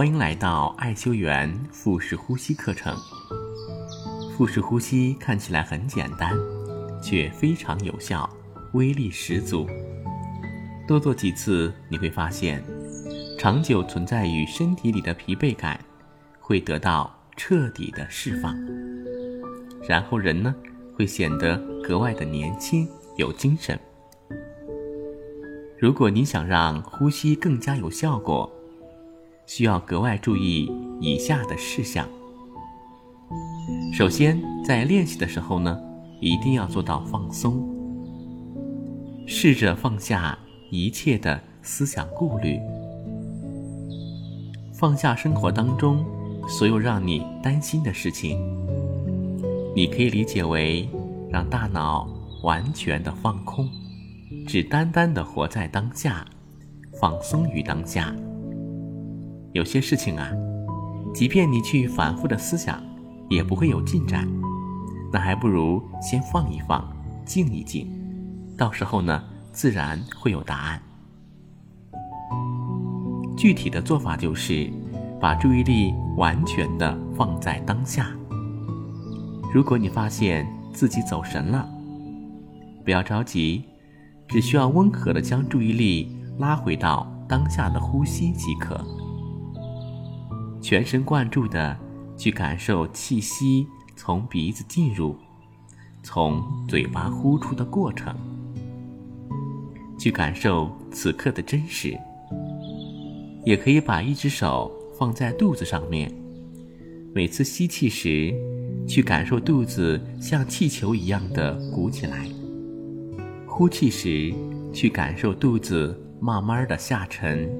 欢迎来到爱修园腹式呼吸课程。腹式呼吸看起来很简单，却非常有效，威力十足。多做几次，你会发现，长久存在于身体里的疲惫感会得到彻底的释放，然后人呢会显得格外的年轻有精神。如果你想让呼吸更加有效果，需要格外注意以下的事项。首先，在练习的时候呢，一定要做到放松，试着放下一切的思想顾虑，放下生活当中所有让你担心的事情。你可以理解为让大脑完全的放空。只单单的活在当下，放松于当下。有些事情啊，即便你去反复的思想，也不会有进展。那还不如先放一放，静一静，到时候呢，自然会有答案。具体的做法就是，把注意力完全的放在当下。如果你发现自己走神了，不要着急。只需要温和的将注意力拉回到当下的呼吸即可，全神贯注的去感受气息从鼻子进入，从嘴巴呼出的过程，去感受此刻的真实。也可以把一只手放在肚子上面，每次吸气时，去感受肚子像气球一样的鼓起来。呼气时，去感受肚子慢慢的下沉。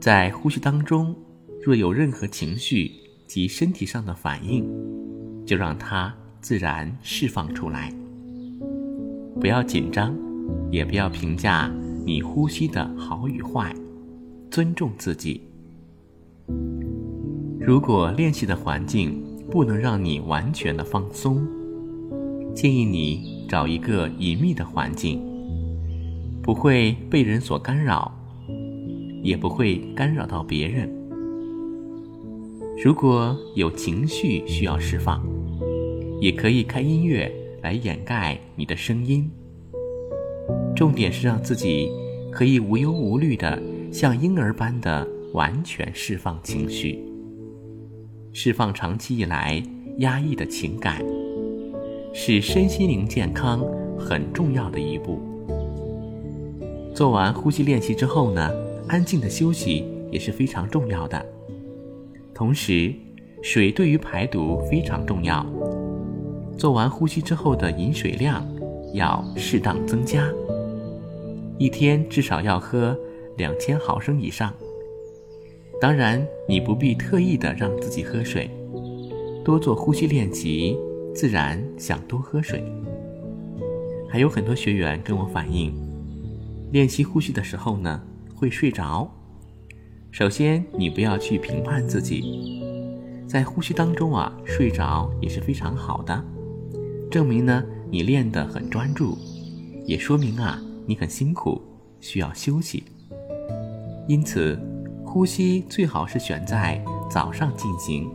在呼吸当中，若有任何情绪及身体上的反应，就让它自然释放出来。不要紧张，也不要评价你呼吸的好与坏，尊重自己。如果练习的环境不能让你完全的放松，建议你。找一个隐秘的环境，不会被人所干扰，也不会干扰到别人。如果有情绪需要释放，也可以开音乐来掩盖你的声音。重点是让自己可以无忧无虑的，像婴儿般的完全释放情绪，释放长期以来压抑的情感。是身心灵健康很重要的一步。做完呼吸练习之后呢，安静的休息也是非常重要的。同时，水对于排毒非常重要。做完呼吸之后的饮水量要适当增加，一天至少要喝两千毫升以上。当然，你不必特意的让自己喝水，多做呼吸练习。自然想多喝水。还有很多学员跟我反映，练习呼吸的时候呢，会睡着。首先，你不要去评判自己，在呼吸当中啊，睡着也是非常好的，证明呢你练得很专注，也说明啊你很辛苦，需要休息。因此，呼吸最好是选在早上进行。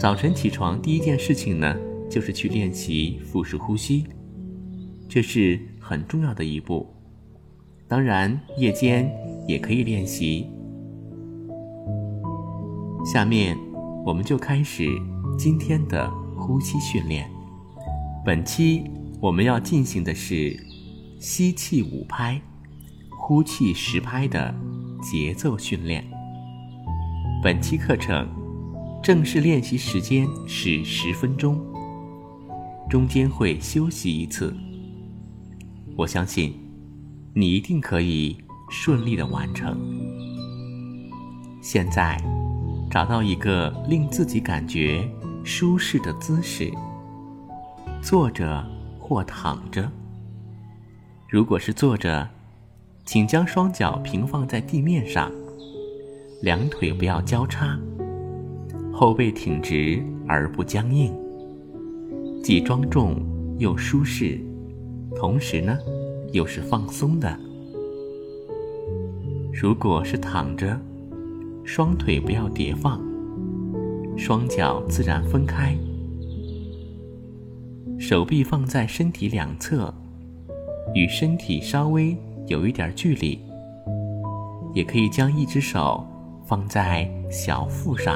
早晨起床第一件事情呢，就是去练习腹式呼吸，这是很重要的一步。当然，夜间也可以练习。下面，我们就开始今天的呼吸训练。本期我们要进行的是吸气五拍，呼气十拍的节奏训练。本期课程。正式练习时间是十分钟，中间会休息一次。我相信你一定可以顺利的完成。现在，找到一个令自己感觉舒适的姿势，坐着或躺着。如果是坐着，请将双脚平放在地面上，两腿不要交叉。后背挺直而不僵硬，既庄重又舒适，同时呢，又是放松的。如果是躺着，双腿不要叠放，双脚自然分开，手臂放在身体两侧，与身体稍微有一点距离。也可以将一只手放在小腹上。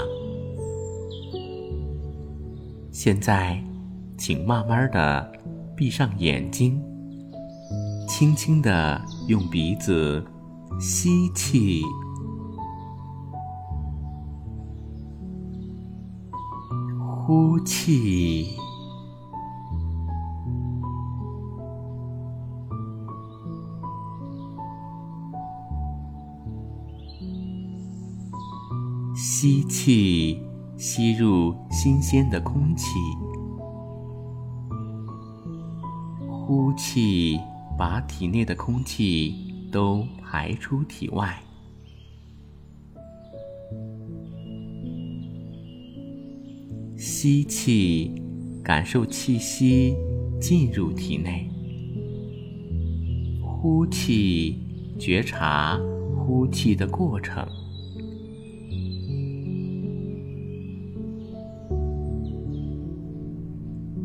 现在，请慢慢的闭上眼睛，轻轻的用鼻子吸气。呼气，吸气，吸入新鲜的空气；呼气，把体内的空气都排出体外。吸气，感受气息进入体内；呼气，觉察呼气的过程。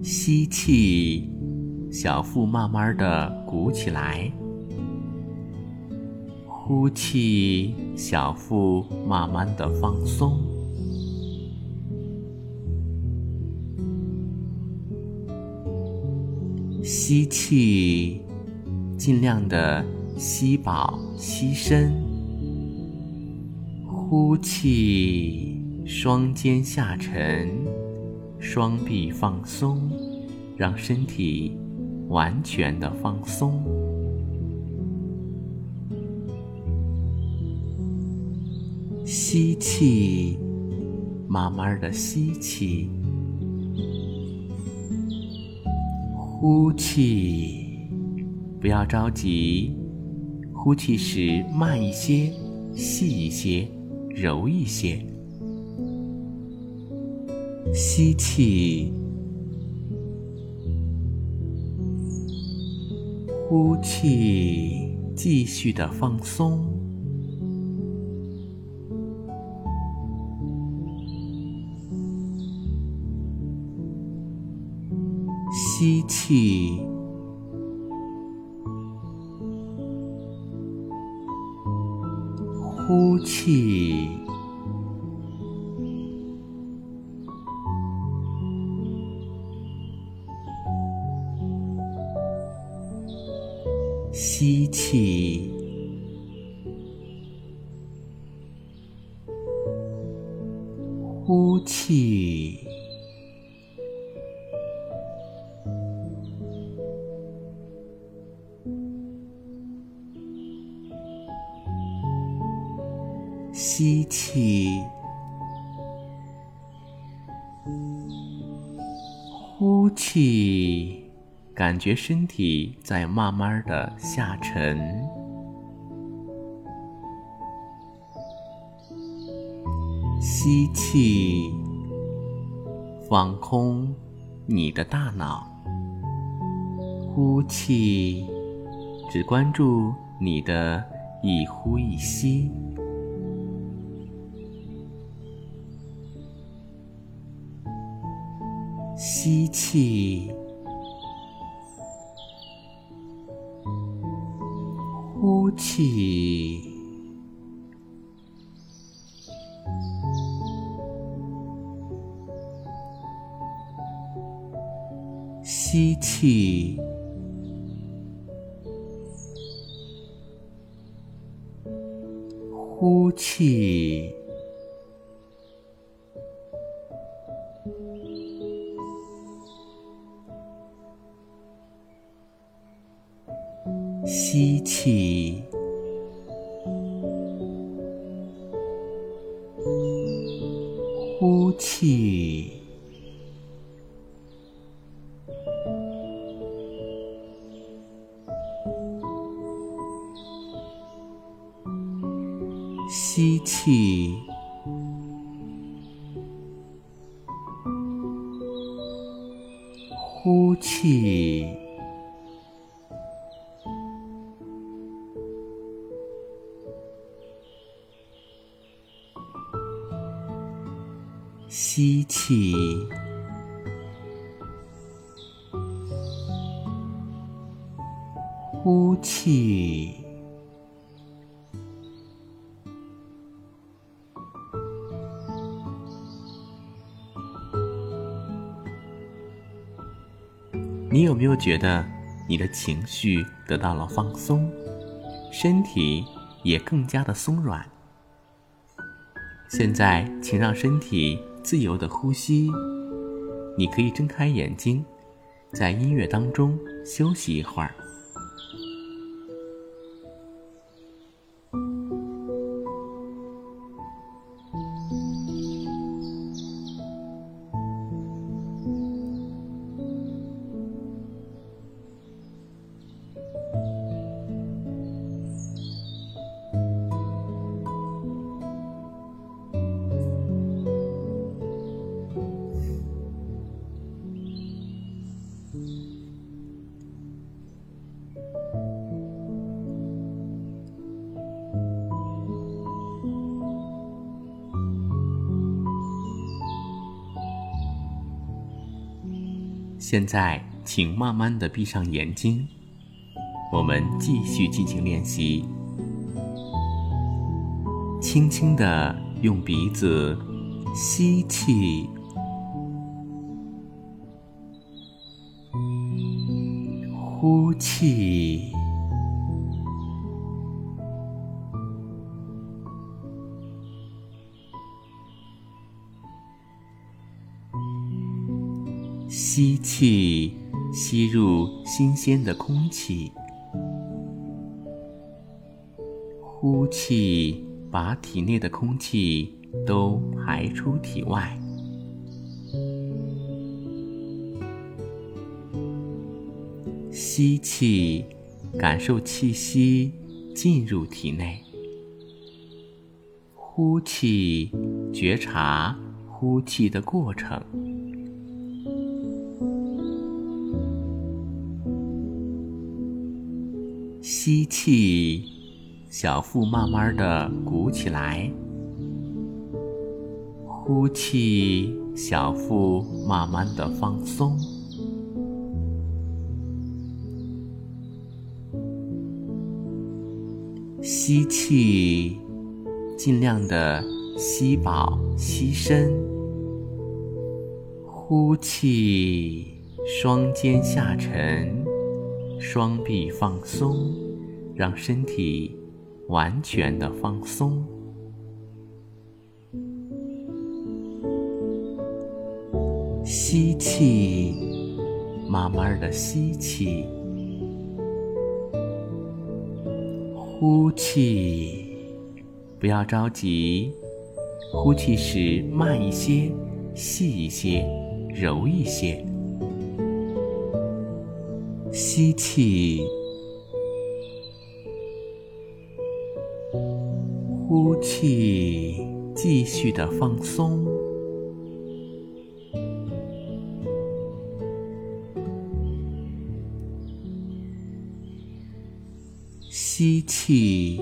吸气，小腹慢慢的鼓起来；呼气，小腹慢慢的放松。吸气，尽量的吸饱吸深；呼气，双肩下沉，双臂放松，让身体完全的放松。吸气，慢慢的吸气。呼气，不要着急。呼气时慢一些，细一些，柔一些。吸气，呼气，继续的放松。吸气，呼气，吸气，呼气。吸气，呼气，感觉身体在慢慢的下沉。吸气，放空你的大脑。呼气，只关注你的一呼一吸。吸气，呼气，吸气，呼气。吸气，呼气，吸气，呼气。吸气，呼气。你有没有觉得你的情绪得到了放松，身体也更加的松软？现在，请让身体自由的呼吸。你可以睁开眼睛，在音乐当中休息一会儿。现在，请慢慢的闭上眼睛，我们继续进行练习。轻轻的用鼻子吸气，呼气。吸气，吸入新鲜的空气；呼气，把体内的空气都排出体外。吸气，感受气息进入体内；呼气，觉察呼气的过程。吸气，小腹慢慢的鼓起来；呼气，小腹慢慢的放松。吸气，尽量的吸饱吸深；呼气，双肩下沉，双臂放松。让身体完全的放松，吸气，慢慢的吸气，呼气，不要着急，呼气时慢一些，细一些，柔一些，吸气。呼气，继续的放松。吸气，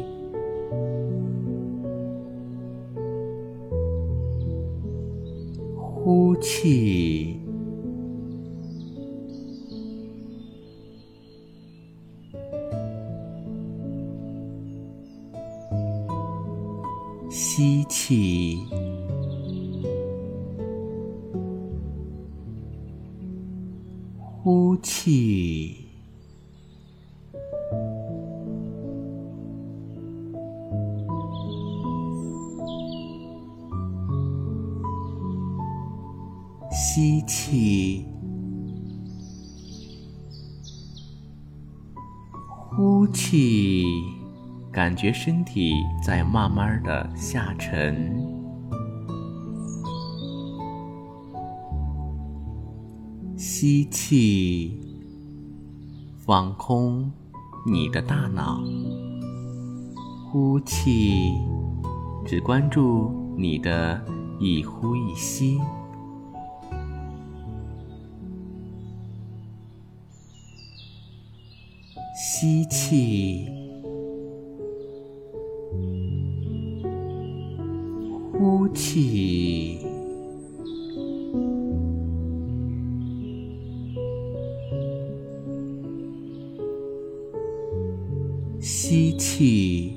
呼气。吸气，呼气，吸气，呼气。感觉身体在慢慢的下沉，吸气，放空你的大脑；呼气，只关注你的一呼一吸。吸气。呼气吸气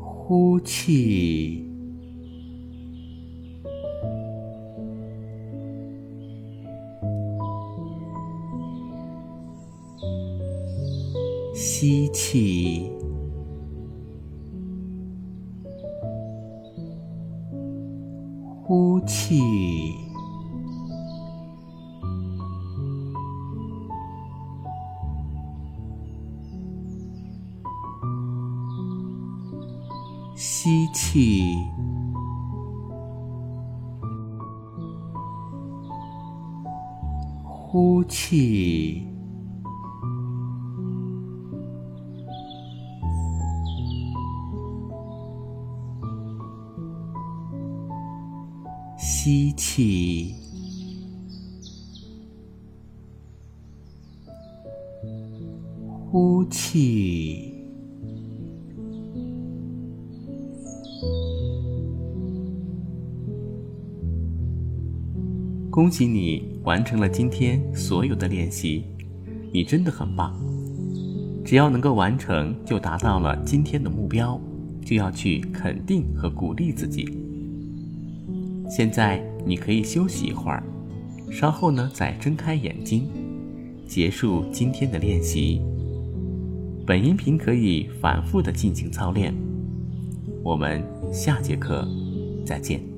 呼气呼气，吸气，呼气。吸气，呼气。恭喜你完成了今天所有的练习，你真的很棒。只要能够完成，就达到了今天的目标，就要去肯定和鼓励自己。现在你可以休息一会儿，稍后呢再睁开眼睛，结束今天的练习。本音频可以反复的进行操练。我们下节课再见。